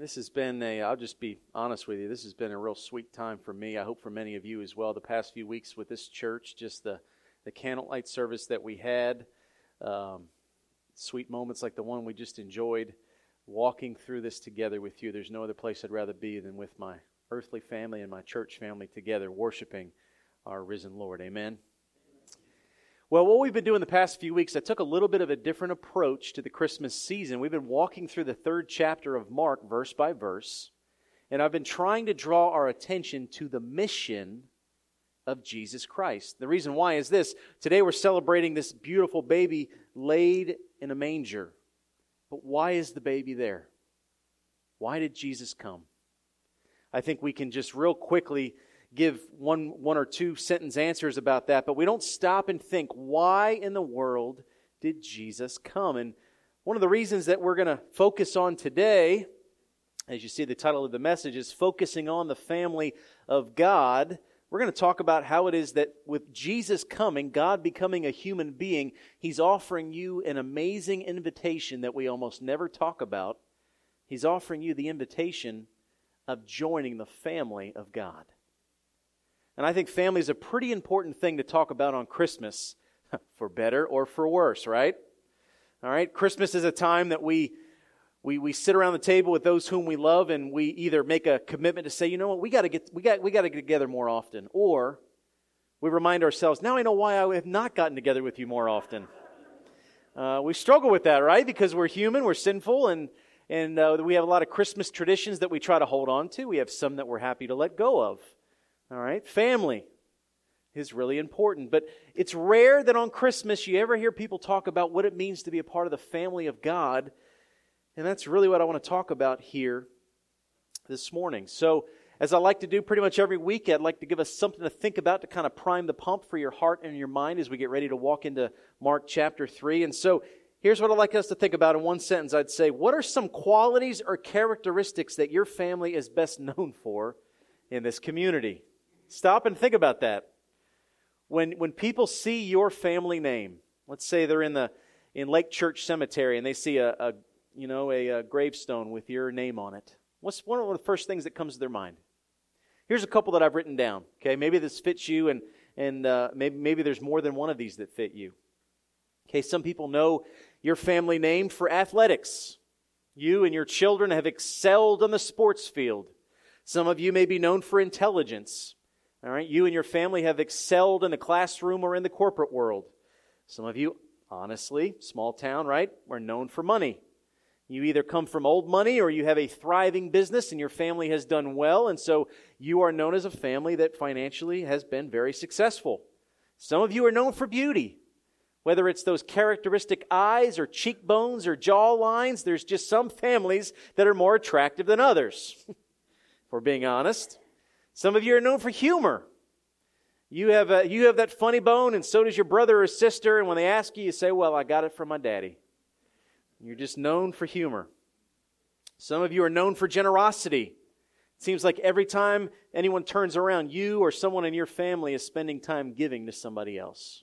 This has been a, I'll just be honest with you, this has been a real sweet time for me. I hope for many of you as well. The past few weeks with this church, just the, the candlelight service that we had, um, sweet moments like the one we just enjoyed, walking through this together with you. There's no other place I'd rather be than with my earthly family and my church family together, worshiping our risen Lord. Amen. Well, what we've been doing the past few weeks, I took a little bit of a different approach to the Christmas season. We've been walking through the third chapter of Mark, verse by verse, and I've been trying to draw our attention to the mission of Jesus Christ. The reason why is this today we're celebrating this beautiful baby laid in a manger. But why is the baby there? Why did Jesus come? I think we can just real quickly give one, one or two sentence answers about that, but we don't stop and think, why in the world did Jesus come? And one of the reasons that we're going to focus on today, as you see the title of the message, is focusing on the family of God. We're going to talk about how it is that with Jesus coming, God becoming a human being, He's offering you an amazing invitation that we almost never talk about. He's offering you the invitation of joining the family of God. And I think family is a pretty important thing to talk about on Christmas, for better or for worse, right? All right, Christmas is a time that we, we, we sit around the table with those whom we love and we either make a commitment to say, you know what, we got to get, we got, we got to get together more often, or we remind ourselves, now I know why I have not gotten together with you more often. Uh, we struggle with that, right? Because we're human, we're sinful, and, and uh, we have a lot of Christmas traditions that we try to hold on to. We have some that we're happy to let go of. All right? Family is really important. But it's rare that on Christmas you ever hear people talk about what it means to be a part of the family of God. And that's really what I want to talk about here this morning. So, as I like to do pretty much every week, I'd like to give us something to think about to kind of prime the pump for your heart and your mind as we get ready to walk into Mark chapter 3. And so, here's what I'd like us to think about in one sentence. I'd say, what are some qualities or characteristics that your family is best known for in this community? Stop and think about that. When, when people see your family name, let's say they're in the in Lake Church Cemetery and they see a, a you know a, a, gravestone with your name on it. What's one of the first things that comes to their mind? Here's a couple that I've written down. Okay, maybe this fits you, and and uh, maybe maybe there's more than one of these that fit you. Okay, some people know your family name for athletics. You and your children have excelled on the sports field. Some of you may be known for intelligence. All right, you and your family have excelled in the classroom or in the corporate world. Some of you, honestly, small town, right, are known for money. You either come from old money or you have a thriving business and your family has done well, and so you are known as a family that financially has been very successful. Some of you are known for beauty. Whether it's those characteristic eyes or cheekbones or jaw lines, there's just some families that are more attractive than others, if we're being honest. Some of you are known for humor. You have, a, you have that funny bone, and so does your brother or sister. And when they ask you, you say, Well, I got it from my daddy. You're just known for humor. Some of you are known for generosity. It seems like every time anyone turns around, you or someone in your family is spending time giving to somebody else.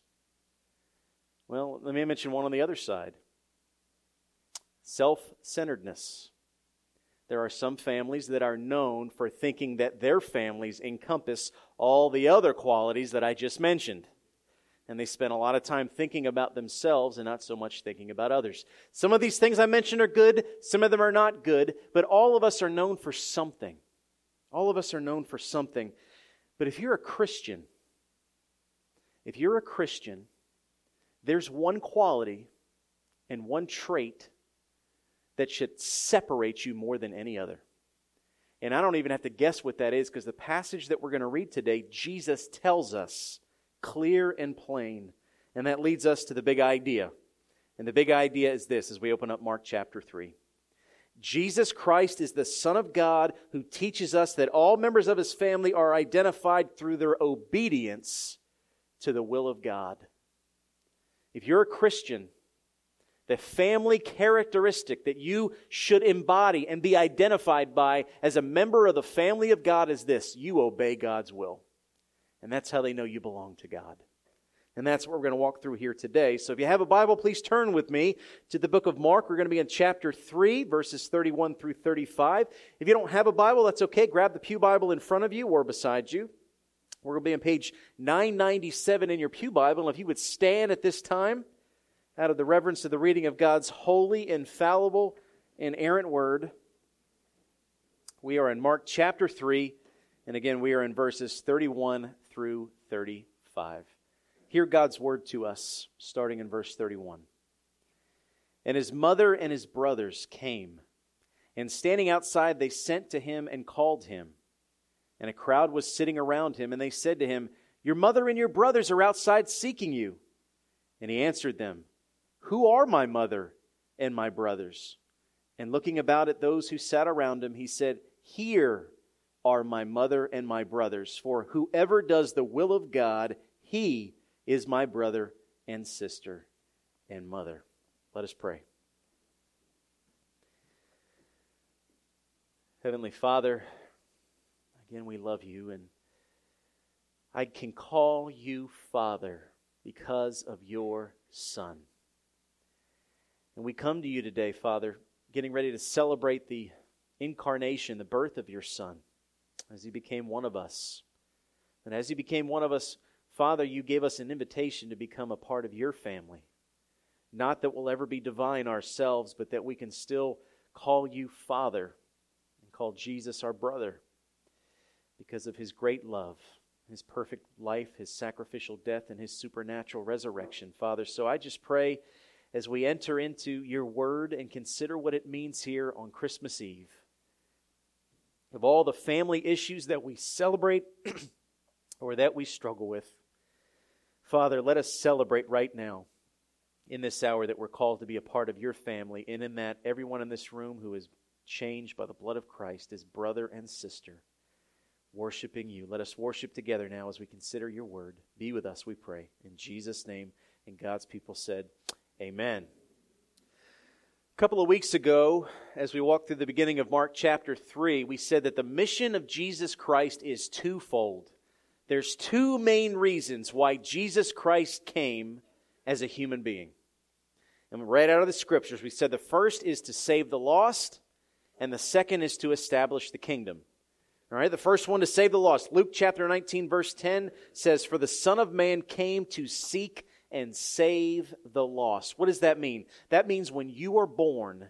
Well, let me mention one on the other side self centeredness. There are some families that are known for thinking that their families encompass all the other qualities that I just mentioned. And they spend a lot of time thinking about themselves and not so much thinking about others. Some of these things I mentioned are good, some of them are not good, but all of us are known for something. All of us are known for something. But if you're a Christian, if you're a Christian, there's one quality and one trait that should separate you more than any other. And I don't even have to guess what that is because the passage that we're going to read today, Jesus tells us clear and plain. And that leads us to the big idea. And the big idea is this as we open up Mark chapter 3. Jesus Christ is the Son of God who teaches us that all members of his family are identified through their obedience to the will of God. If you're a Christian, the family characteristic that you should embody and be identified by as a member of the family of God is this you obey God's will. And that's how they know you belong to God. And that's what we're going to walk through here today. So if you have a Bible, please turn with me to the book of Mark. We're going to be in chapter 3, verses 31 through 35. If you don't have a Bible, that's okay. Grab the Pew Bible in front of you or beside you. We're going to be on page 997 in your Pew Bible. And if you would stand at this time out of the reverence to the reading of God's holy, infallible, and inerrant word, we are in Mark chapter 3. And again, we are in verses 31 through 35. Hear God's word to us, starting in verse 31. And his mother and his brothers came, and standing outside, they sent to him and called him. And a crowd was sitting around him, and they said to him, Your mother and your brothers are outside seeking you. And he answered them, Who are my mother and my brothers? And looking about at those who sat around him, he said, Here are my mother and my brothers, for whoever does the will of God, he is my brother and sister and mother. Let us pray. Heavenly Father, again, we love you, and I can call you Father because of your Son. And we come to you today, Father, getting ready to celebrate the incarnation, the birth of your Son, as he became one of us. And as he became one of us, Father, you gave us an invitation to become a part of your family. Not that we'll ever be divine ourselves, but that we can still call you Father and call Jesus our brother because of his great love, his perfect life, his sacrificial death, and his supernatural resurrection, Father. So I just pray as we enter into your word and consider what it means here on Christmas Eve. Of all the family issues that we celebrate or that we struggle with, Father, let us celebrate right now in this hour that we're called to be a part of your family, and in that, everyone in this room who is changed by the blood of Christ is brother and sister, worshiping you. Let us worship together now as we consider your word. Be with us, we pray. In Jesus' name, and God's people said, Amen. A couple of weeks ago, as we walked through the beginning of Mark chapter 3, we said that the mission of Jesus Christ is twofold. There's two main reasons why Jesus Christ came as a human being. And right out of the scriptures, we said the first is to save the lost, and the second is to establish the kingdom. All right, the first one to save the lost. Luke chapter 19, verse 10 says, For the Son of Man came to seek and save the lost. What does that mean? That means when you are born,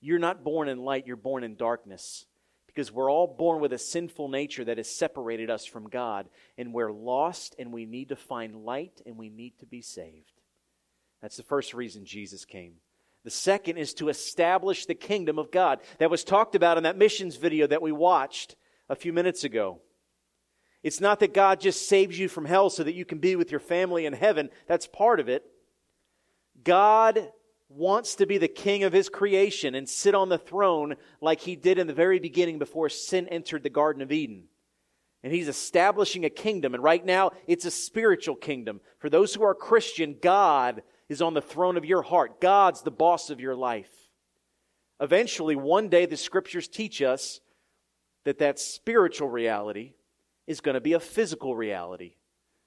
you're not born in light, you're born in darkness because we're all born with a sinful nature that has separated us from God, and we're lost, and we need to find light, and we need to be saved. That's the first reason Jesus came. The second is to establish the kingdom of God. That was talked about in that missions video that we watched a few minutes ago. It's not that God just saves you from hell so that you can be with your family in heaven. That's part of it. God wants to be the king of his creation and sit on the throne like he did in the very beginning before sin entered the Garden of Eden. And he's establishing a kingdom. And right now, it's a spiritual kingdom. For those who are Christian, God is on the throne of your heart. God's the boss of your life. Eventually, one day, the scriptures teach us that that spiritual reality is going to be a physical reality.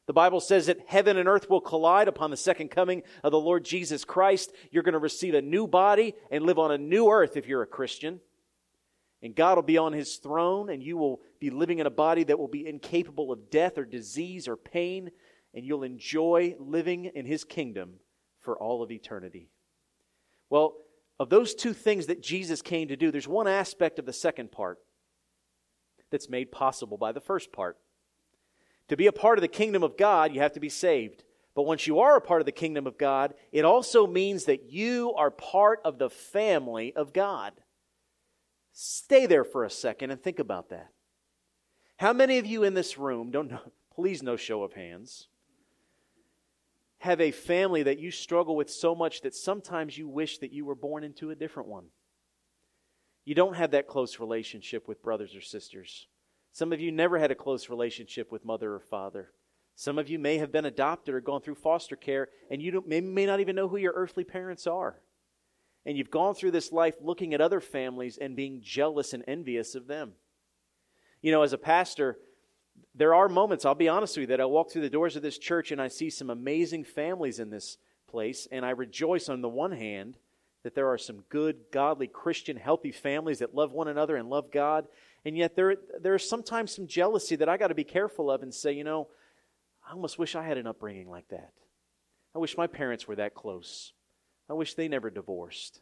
The Bible says that heaven and earth will collide upon the second coming of the Lord Jesus Christ. You're going to receive a new body and live on a new earth if you're a Christian. And God will be on his throne, and you will be living in a body that will be incapable of death or disease or pain, and you'll enjoy living in his kingdom for all of eternity. Well, of those two things that Jesus came to do, there's one aspect of the second part that's made possible by the first part. To be a part of the kingdom of God, you have to be saved. But once you are a part of the kingdom of God, it also means that you are part of the family of God. Stay there for a second and think about that. How many of you in this room, don't know, please no show of hands, have a family that you struggle with so much that sometimes you wish that you were born into a different one? You don't have that close relationship with brothers or sisters. Some of you never had a close relationship with mother or father. Some of you may have been adopted or gone through foster care, and you may, may not even know who your earthly parents are. And you've gone through this life looking at other families and being jealous and envious of them. You know, as a pastor, there are moments, I'll be honest with you, that I walk through the doors of this church and I see some amazing families in this place, and I rejoice on the one hand that there are some good, godly, Christian, healthy families that love one another and love God. And yet there, there is sometimes some jealousy that I got to be careful of and say, you know, I almost wish I had an upbringing like that. I wish my parents were that close. I wish they never divorced.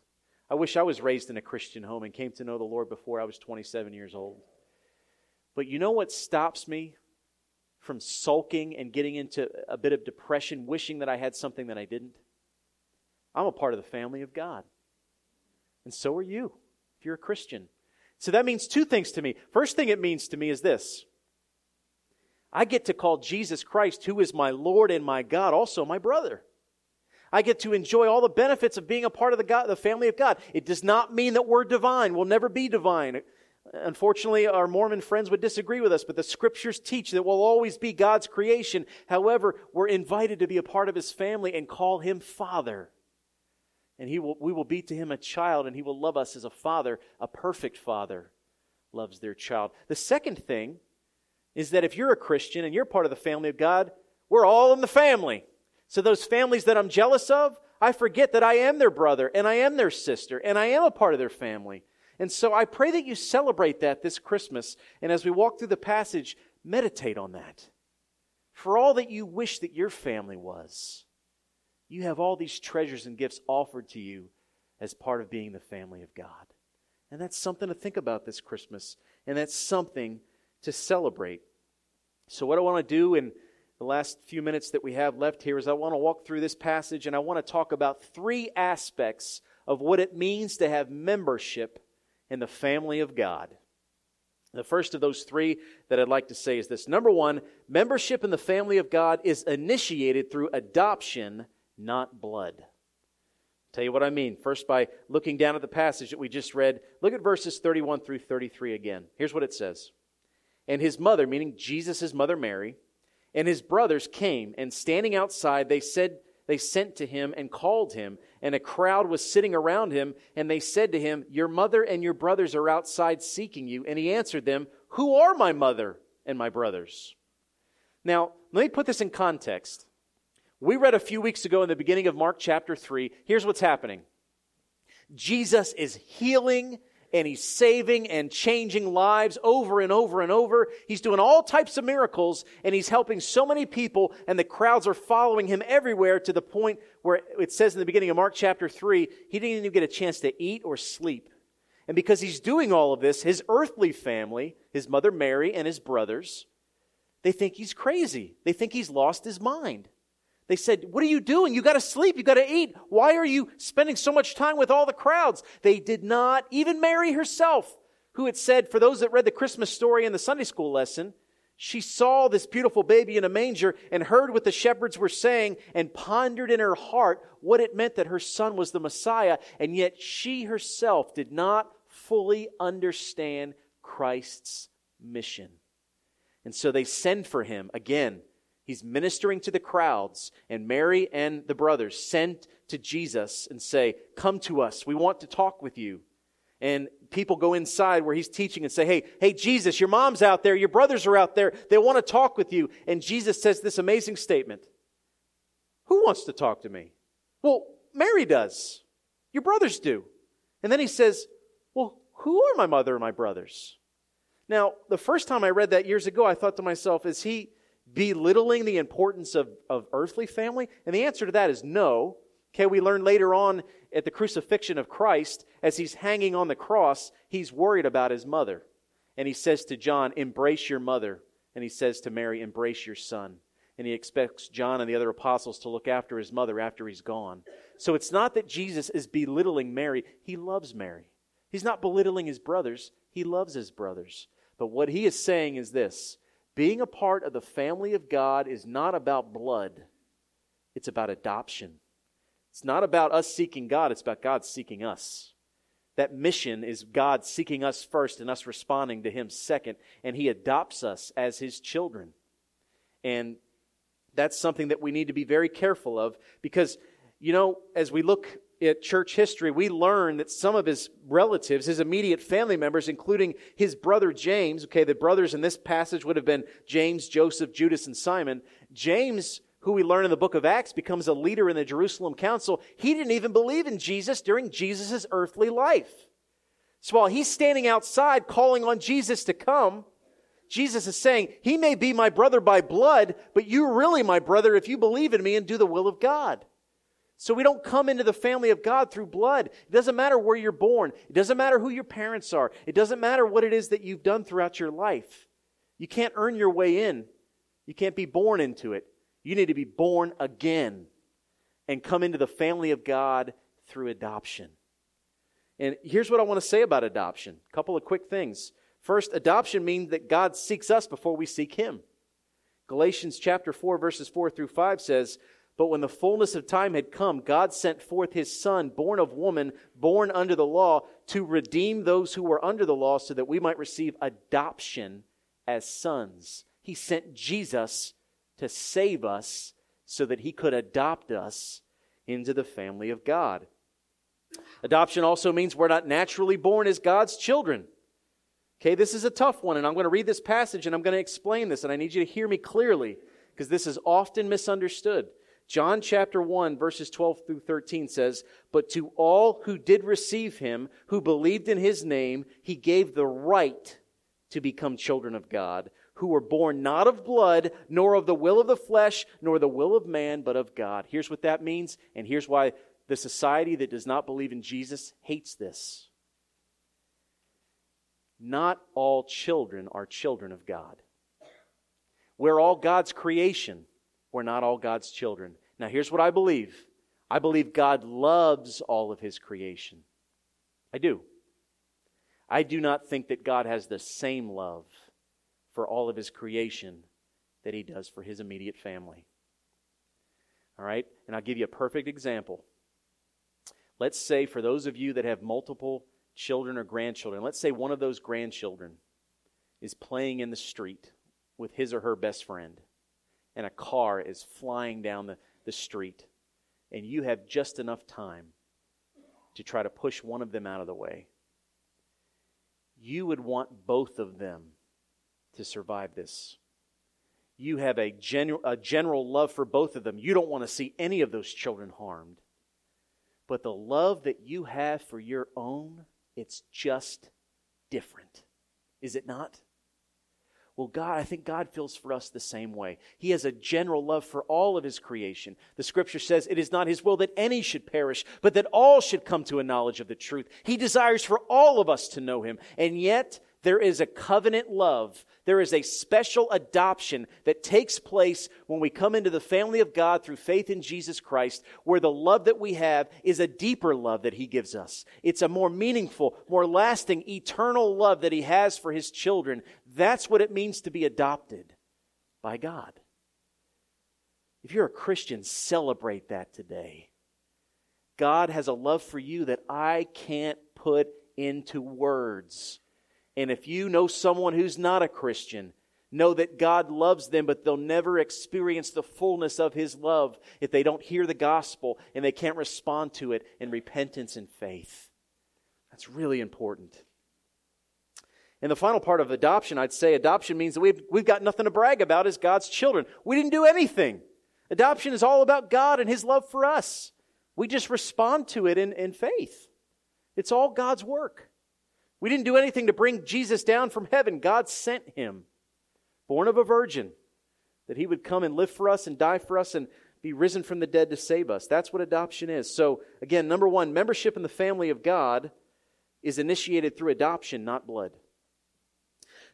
I wish I was raised in a Christian home and came to know the Lord before I was 27 years old. But you know what stops me from sulking and getting into a bit of depression, wishing that I had something that I didn't? I'm a part of the family of God. And so are you, if you're a Christian. So that means two things to me. First thing it means to me is this I get to call Jesus Christ, who is my Lord and my God, also my brother. I get to enjoy all the benefits of being a part of the, God, the family of God. It does not mean that we're divine. We'll never be divine. Unfortunately, our Mormon friends would disagree with us, but the scriptures teach that we'll always be God's creation. However, we're invited to be a part of his family and call him Father. And he will, we will be to him a child, and he will love us as a father, a perfect father loves their child. The second thing is that if you're a Christian and you're part of the family of God, we're all in the family. So those families that I'm jealous of, I forget that I am their brother and I am their sister and I am a part of their family. And so I pray that you celebrate that this Christmas. And as we walk through the passage, meditate on that. For all that you wish that your family was, you have all these treasures and gifts offered to you as part of being the family of God. And that's something to think about this Christmas. And that's something to celebrate. So, what I want to do in the last few minutes that we have left here is I want to walk through this passage and I want to talk about three aspects of what it means to have membership in the family of God. The first of those three that I'd like to say is this. Number one, membership in the family of God is initiated through adoption, not blood. Tell you what I mean. First, by looking down at the passage that we just read, look at verses 31 through 33 again. Here's what it says. And his mother, meaning Jesus' mother Mary, and his brothers came, and standing outside, they said, they sent to him and called him, and a crowd was sitting around him, and they said to him, Your mother and your brothers are outside seeking you. And he answered them, Who are my mother and my brothers? Now, let me put this in context. We read a few weeks ago in the beginning of Mark chapter 3. Here's what's happening Jesus is healing and he's saving and changing lives over and over and over. He's doing all types of miracles and he's helping so many people and the crowds are following him everywhere to the point where it says in the beginning of Mark chapter 3, he didn't even get a chance to eat or sleep. And because he's doing all of this, his earthly family, his mother Mary and his brothers, they think he's crazy. They think he's lost his mind. They said, What are you doing? You got to sleep. You got to eat. Why are you spending so much time with all the crowds? They did not, even Mary herself, who had said, for those that read the Christmas story in the Sunday school lesson, she saw this beautiful baby in a manger and heard what the shepherds were saying and pondered in her heart what it meant that her son was the Messiah. And yet she herself did not fully understand Christ's mission. And so they send for him again He's ministering to the crowds, and Mary and the brothers send to Jesus and say, Come to us. We want to talk with you. And people go inside where he's teaching and say, Hey, hey, Jesus, your mom's out there, your brothers are out there. They want to talk with you. And Jesus says this amazing statement Who wants to talk to me? Well, Mary does. Your brothers do. And then he says, Well, who are my mother and my brothers? Now, the first time I read that years ago, I thought to myself, Is he belittling the importance of, of earthly family? And the answer to that is no. Okay, we learn later on at the crucifixion of Christ, as he's hanging on the cross, he's worried about his mother. And he says to John, Embrace your mother. And he says to Mary, Embrace your son. And he expects John and the other apostles to look after his mother after he's gone. So it's not that Jesus is belittling Mary, he loves Mary. He's not belittling his brothers, he loves his brothers. But what he is saying is this being a part of the family of God is not about blood, it's about adoption. It's not about us seeking God, it's about God seeking us. That mission is God seeking us first and us responding to Him second, and He adopts us as His children. And that's something that we need to be very careful of because, you know, as we look at church history, we learn that some of his relatives, his immediate family members, including his brother James, okay, the brothers in this passage would have been James, Joseph, Judas, and Simon. James, who we learn in the book of Acts, becomes a leader in the Jerusalem council. He didn't even believe in Jesus during Jesus' earthly life. So while he's standing outside calling on Jesus to come, Jesus is saying, He may be my brother by blood, but you're really my brother if you believe in me and do the will of God. So we don't come into the family of God through blood. It doesn't matter where you're born. It doesn't matter who your parents are. It doesn't matter what it is that you've done throughout your life. You can't earn your way in. You can't be born into it. You need to be born again and come into the family of God through adoption. And here's what I want to say about adoption. A couple of quick things. First, adoption means that God seeks us before we seek him. Galatians chapter 4 verses 4 through 5 says, but when the fullness of time had come, God sent forth his Son, born of woman, born under the law, to redeem those who were under the law so that we might receive adoption as sons. He sent Jesus to save us so that he could adopt us into the family of God. Adoption also means we're not naturally born as God's children. Okay, this is a tough one, and I'm going to read this passage and I'm going to explain this, and I need you to hear me clearly because this is often misunderstood. John chapter 1, verses 12 through 13 says, But to all who did receive him, who believed in his name, he gave the right to become children of God, who were born not of blood, nor of the will of the flesh, nor the will of man, but of God. Here's what that means, and here's why the society that does not believe in Jesus hates this. Not all children are children of God. We're all God's creation. We're not all God's children. Now, here's what I believe I believe God loves all of His creation. I do. I do not think that God has the same love for all of His creation that He does for His immediate family. All right? And I'll give you a perfect example. Let's say, for those of you that have multiple children or grandchildren, let's say one of those grandchildren is playing in the street with his or her best friend and a car is flying down the, the street, and you have just enough time to try to push one of them out of the way, you would want both of them to survive this. You have a, genu- a general love for both of them. You don't want to see any of those children harmed. But the love that you have for your own, it's just different. Is it not? Well, God, I think God feels for us the same way. He has a general love for all of His creation. The scripture says it is not His will that any should perish, but that all should come to a knowledge of the truth. He desires for all of us to know Him. And yet, there is a covenant love. There is a special adoption that takes place when we come into the family of God through faith in Jesus Christ, where the love that we have is a deeper love that He gives us. It's a more meaningful, more lasting, eternal love that He has for His children. That's what it means to be adopted by God. If you're a Christian, celebrate that today. God has a love for you that I can't put into words. And if you know someone who's not a Christian, know that God loves them, but they'll never experience the fullness of His love if they don't hear the gospel and they can't respond to it in repentance and faith. That's really important. And the final part of adoption, I'd say adoption means that we've, we've got nothing to brag about as God's children. We didn't do anything. Adoption is all about God and His love for us. We just respond to it in, in faith. It's all God's work. We didn't do anything to bring Jesus down from heaven. God sent him, born of a virgin, that he would come and live for us and die for us and be risen from the dead to save us. That's what adoption is. So, again, number one, membership in the family of God is initiated through adoption, not blood.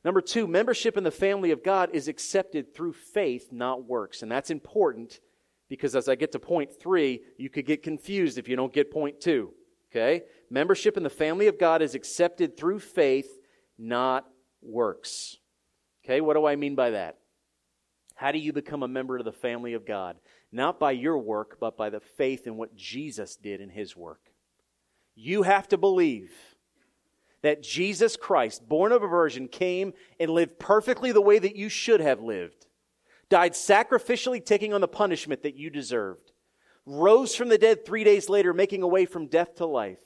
Number two, membership in the family of God is accepted through faith, not works. And that's important because as I get to point three, you could get confused if you don't get point two. Okay? Membership in the family of God is accepted through faith, not works. Okay, what do I mean by that? How do you become a member of the family of God? Not by your work, but by the faith in what Jesus did in his work. You have to believe that Jesus Christ, born of a virgin, came and lived perfectly the way that you should have lived, died sacrificially taking on the punishment that you deserved rose from the dead three days later, making a way from death to life,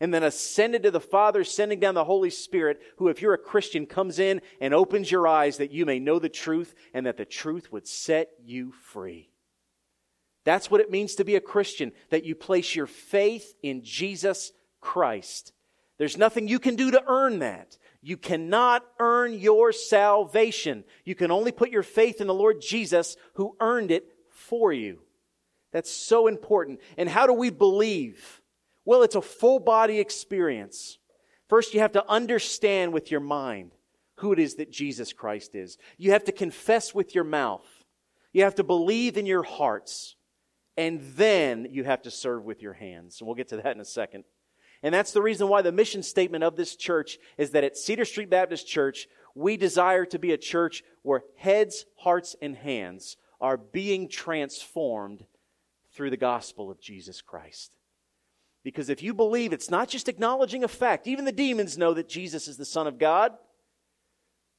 and then ascended to the Father, sending down the Holy Spirit, who, if you're a Christian, comes in and opens your eyes that you may know the truth and that the truth would set you free. That's what it means to be a Christian, that you place your faith in Jesus Christ. There's nothing you can do to earn that. You cannot earn your salvation. You can only put your faith in the Lord Jesus who earned it for you. That's so important. And how do we believe? Well, it's a full body experience. First, you have to understand with your mind who it is that Jesus Christ is. You have to confess with your mouth. You have to believe in your hearts. And then you have to serve with your hands. And we'll get to that in a second. And that's the reason why the mission statement of this church is that at Cedar Street Baptist Church, we desire to be a church where heads, hearts, and hands are being transformed through the gospel of Jesus Christ. Because if you believe it's not just acknowledging a fact, even the demons know that Jesus is the Son of God,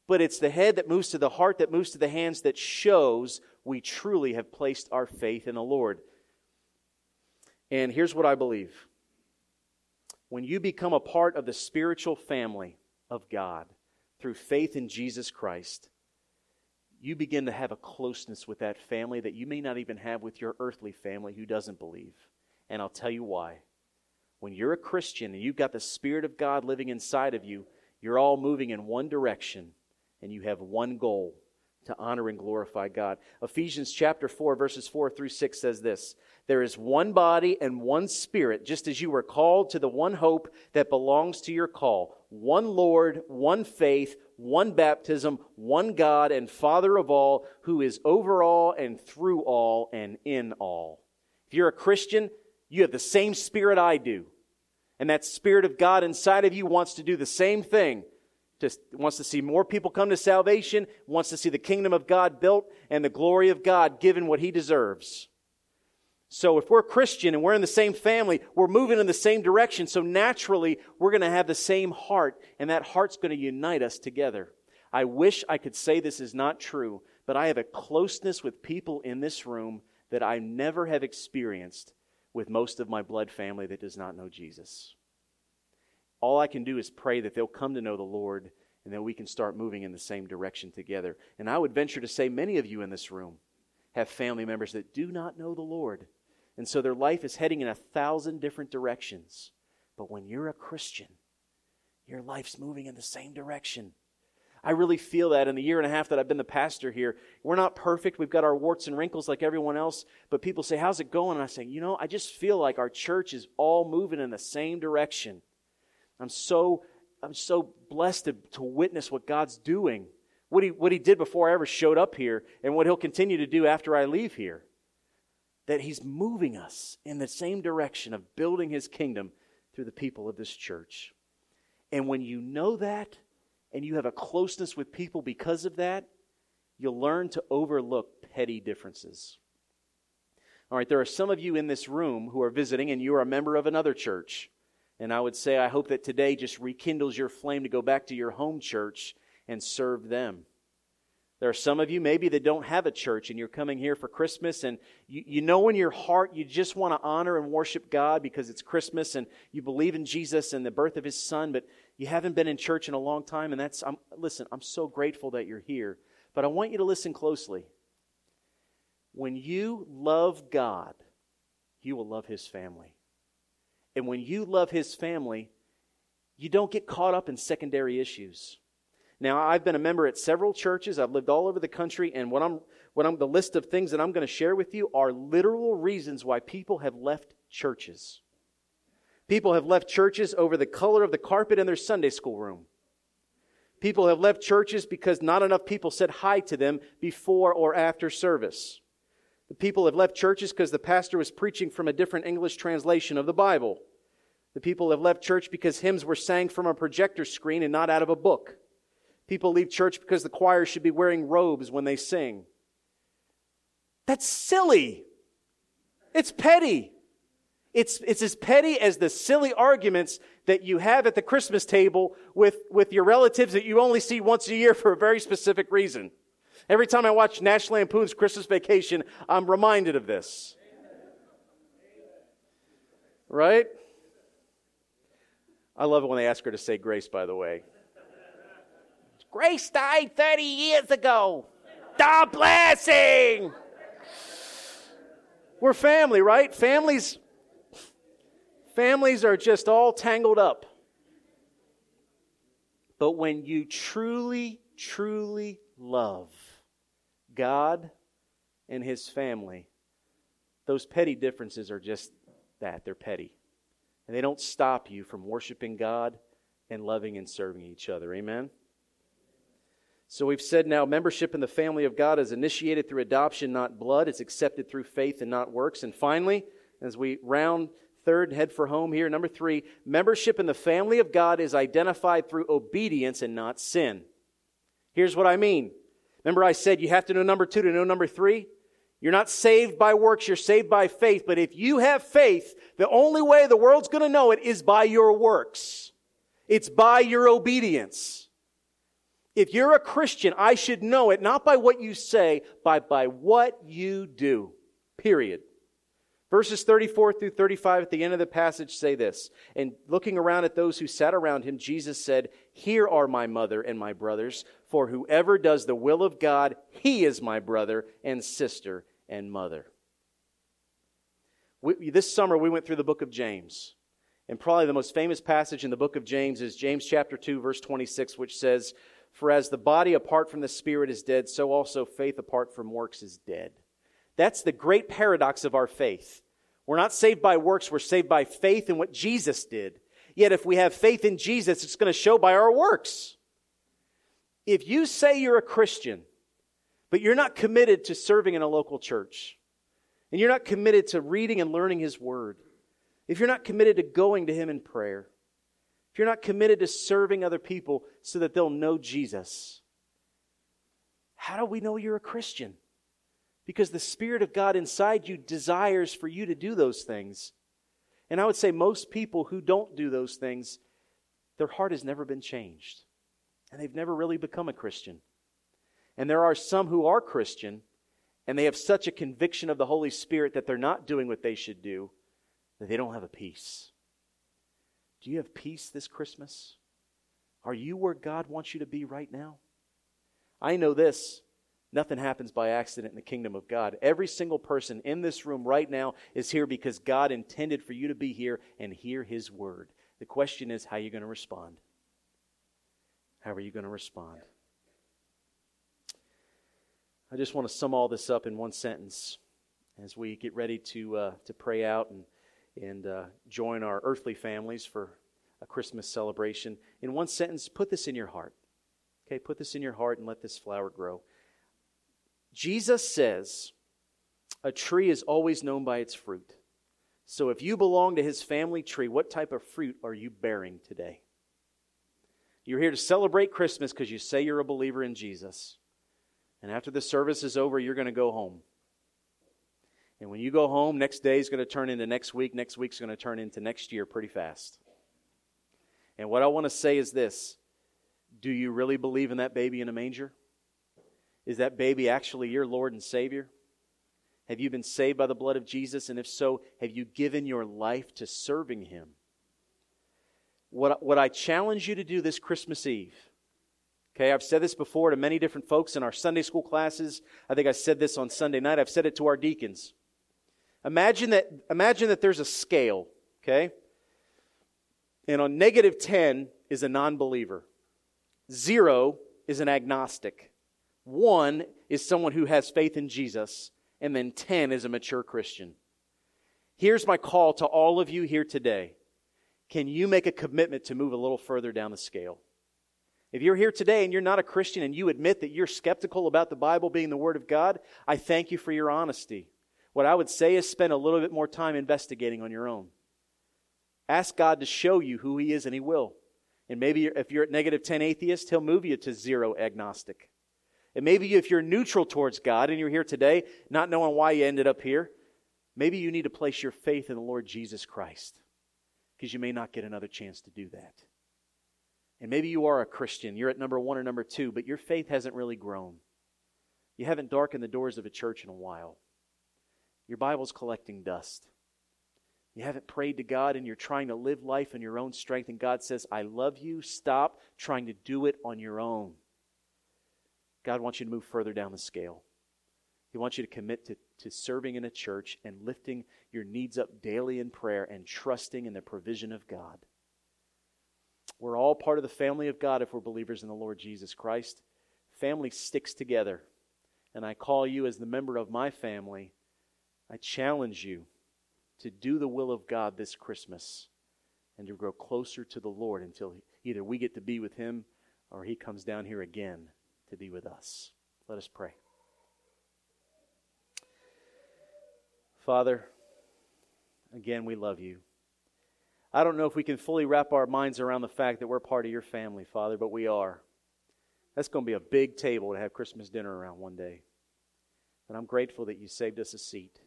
but it's the head that moves to the heart, that moves to the hands, that shows we truly have placed our faith in the Lord. And here's what I believe when you become a part of the spiritual family of God through faith in Jesus Christ, you begin to have a closeness with that family that you may not even have with your earthly family who doesn't believe. And I'll tell you why. When you're a Christian and you've got the Spirit of God living inside of you, you're all moving in one direction and you have one goal to honor and glorify God. Ephesians chapter 4, verses 4 through 6 says this There is one body and one spirit, just as you were called to the one hope that belongs to your call. One Lord, one faith, one baptism, one God and Father of all, who is over all and through all and in all. If you're a Christian, you have the same spirit I do. And that Spirit of God inside of you wants to do the same thing to, wants to see more people come to salvation, wants to see the kingdom of God built and the glory of God given what he deserves. So if we're Christian and we're in the same family, we're moving in the same direction. So naturally, we're going to have the same heart, and that heart's going to unite us together. I wish I could say this is not true, but I have a closeness with people in this room that I never have experienced with most of my blood family that does not know Jesus. All I can do is pray that they'll come to know the Lord and that we can start moving in the same direction together. And I would venture to say many of you in this room have family members that do not know the Lord. And so their life is heading in a thousand different directions. But when you're a Christian, your life's moving in the same direction. I really feel that in the year and a half that I've been the pastor here. We're not perfect. We've got our warts and wrinkles like everyone else. But people say, How's it going? And I say, You know, I just feel like our church is all moving in the same direction. I'm so, I'm so blessed to, to witness what God's doing, what he, what he did before I ever showed up here, and what He'll continue to do after I leave here. That He's moving us in the same direction of building His kingdom through the people of this church. And when you know that, and you have a closeness with people because of that, you'll learn to overlook petty differences. All right, there are some of you in this room who are visiting and you are a member of another church. And I would say, I hope that today just rekindles your flame to go back to your home church and serve them. There are some of you maybe that don't have a church and you're coming here for Christmas and you, you know in your heart you just want to honor and worship God because it's Christmas and you believe in Jesus and the birth of his son, but you haven't been in church in a long time. And that's, I'm, listen, I'm so grateful that you're here. But I want you to listen closely. When you love God, you will love his family. And when you love his family, you don't get caught up in secondary issues. Now, I've been a member at several churches. I've lived all over the country, and what I'm, what I'm, the list of things that I'm going to share with you are literal reasons why people have left churches. People have left churches over the color of the carpet in their Sunday school room. People have left churches because not enough people said hi to them before or after service. The people have left churches because the pastor was preaching from a different English translation of the Bible. The people have left church because hymns were sang from a projector screen and not out of a book. People leave church because the choir should be wearing robes when they sing. That's silly. It's petty. It's, it's as petty as the silly arguments that you have at the Christmas table with, with your relatives that you only see once a year for a very specific reason. Every time I watch National Lampoon's Christmas Vacation, I'm reminded of this. Right? I love it when they ask her to say grace, by the way. Grace died 30 years ago. The blessing. We're family, right? Families families are just all tangled up. But when you truly truly love God and his family, those petty differences are just that, they're petty. And they don't stop you from worshiping God and loving and serving each other. Amen. So we've said now membership in the family of God is initiated through adoption, not blood. It's accepted through faith and not works. And finally, as we round third and head for home here, number three, membership in the family of God is identified through obedience and not sin. Here's what I mean. Remember, I said you have to know number two to know number three? You're not saved by works, you're saved by faith. But if you have faith, the only way the world's going to know it is by your works. It's by your obedience. If you're a Christian, I should know it not by what you say, but by what you do. Period. Verses 34 through 35 at the end of the passage say this. And looking around at those who sat around him, Jesus said, Here are my mother and my brothers, for whoever does the will of God, he is my brother and sister and mother. We, this summer, we went through the book of James. And probably the most famous passage in the book of James is James chapter 2, verse 26, which says, for as the body apart from the spirit is dead, so also faith apart from works is dead. That's the great paradox of our faith. We're not saved by works, we're saved by faith in what Jesus did. Yet if we have faith in Jesus, it's going to show by our works. If you say you're a Christian, but you're not committed to serving in a local church, and you're not committed to reading and learning His Word, if you're not committed to going to Him in prayer, if you're not committed to serving other people so that they'll know Jesus, how do we know you're a Christian? Because the Spirit of God inside you desires for you to do those things. And I would say most people who don't do those things, their heart has never been changed. And they've never really become a Christian. And there are some who are Christian, and they have such a conviction of the Holy Spirit that they're not doing what they should do, that they don't have a peace. Do you have peace this Christmas? Are you where God wants you to be right now? I know this nothing happens by accident in the kingdom of God. Every single person in this room right now is here because God intended for you to be here and hear His word. The question is, how are you going to respond? How are you going to respond? I just want to sum all this up in one sentence as we get ready to, uh, to pray out and and uh, join our earthly families for a Christmas celebration. In one sentence, put this in your heart. Okay, put this in your heart and let this flower grow. Jesus says a tree is always known by its fruit. So if you belong to his family tree, what type of fruit are you bearing today? You're here to celebrate Christmas because you say you're a believer in Jesus. And after the service is over, you're going to go home. And when you go home, next day is going to turn into next week, next week's going to turn into next year pretty fast. And what I want to say is this Do you really believe in that baby in a manger? Is that baby actually your Lord and Savior? Have you been saved by the blood of Jesus? And if so, have you given your life to serving Him? What, what I challenge you to do this Christmas Eve, okay, I've said this before to many different folks in our Sunday school classes. I think I said this on Sunday night. I've said it to our deacons. Imagine that, imagine that there's a scale, okay? And on negative 10 is a non believer, zero is an agnostic, one is someone who has faith in Jesus, and then 10 is a mature Christian. Here's my call to all of you here today. Can you make a commitment to move a little further down the scale? If you're here today and you're not a Christian and you admit that you're skeptical about the Bible being the Word of God, I thank you for your honesty. What I would say is spend a little bit more time investigating on your own. Ask God to show you who He is, and He will. And maybe if you're at negative 10 atheist, He'll move you to zero agnostic. And maybe if you're neutral towards God and you're here today, not knowing why you ended up here, maybe you need to place your faith in the Lord Jesus Christ because you may not get another chance to do that. And maybe you are a Christian, you're at number one or number two, but your faith hasn't really grown. You haven't darkened the doors of a church in a while. Your Bible's collecting dust. You haven't prayed to God and you're trying to live life in your own strength, and God says, I love you. Stop trying to do it on your own. God wants you to move further down the scale. He wants you to commit to, to serving in a church and lifting your needs up daily in prayer and trusting in the provision of God. We're all part of the family of God if we're believers in the Lord Jesus Christ. Family sticks together. And I call you as the member of my family, I challenge you to do the will of God this Christmas and to grow closer to the Lord until either we get to be with Him or He comes down here again to be with us. Let us pray. Father, again, we love you. I don't know if we can fully wrap our minds around the fact that we're part of your family, Father, but we are. That's going to be a big table to have Christmas dinner around one day. But I'm grateful that you saved us a seat.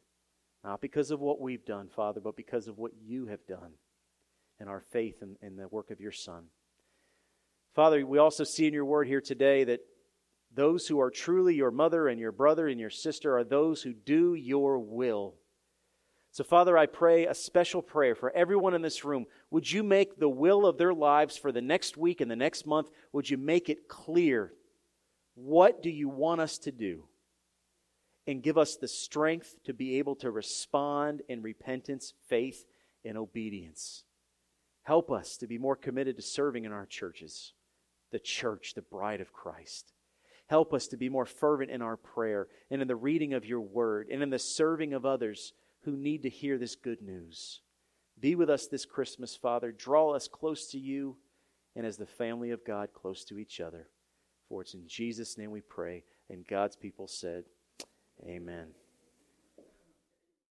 Not because of what we've done, Father, but because of what you have done and our faith in, in the work of your Son. Father, we also see in your word here today that those who are truly your mother and your brother and your sister are those who do your will. So, Father, I pray a special prayer for everyone in this room. Would you make the will of their lives for the next week and the next month, would you make it clear? What do you want us to do? And give us the strength to be able to respond in repentance, faith, and obedience. Help us to be more committed to serving in our churches, the church, the bride of Christ. Help us to be more fervent in our prayer and in the reading of your word and in the serving of others who need to hear this good news. Be with us this Christmas, Father. Draw us close to you and as the family of God close to each other. For it's in Jesus' name we pray. And God's people said, Amen.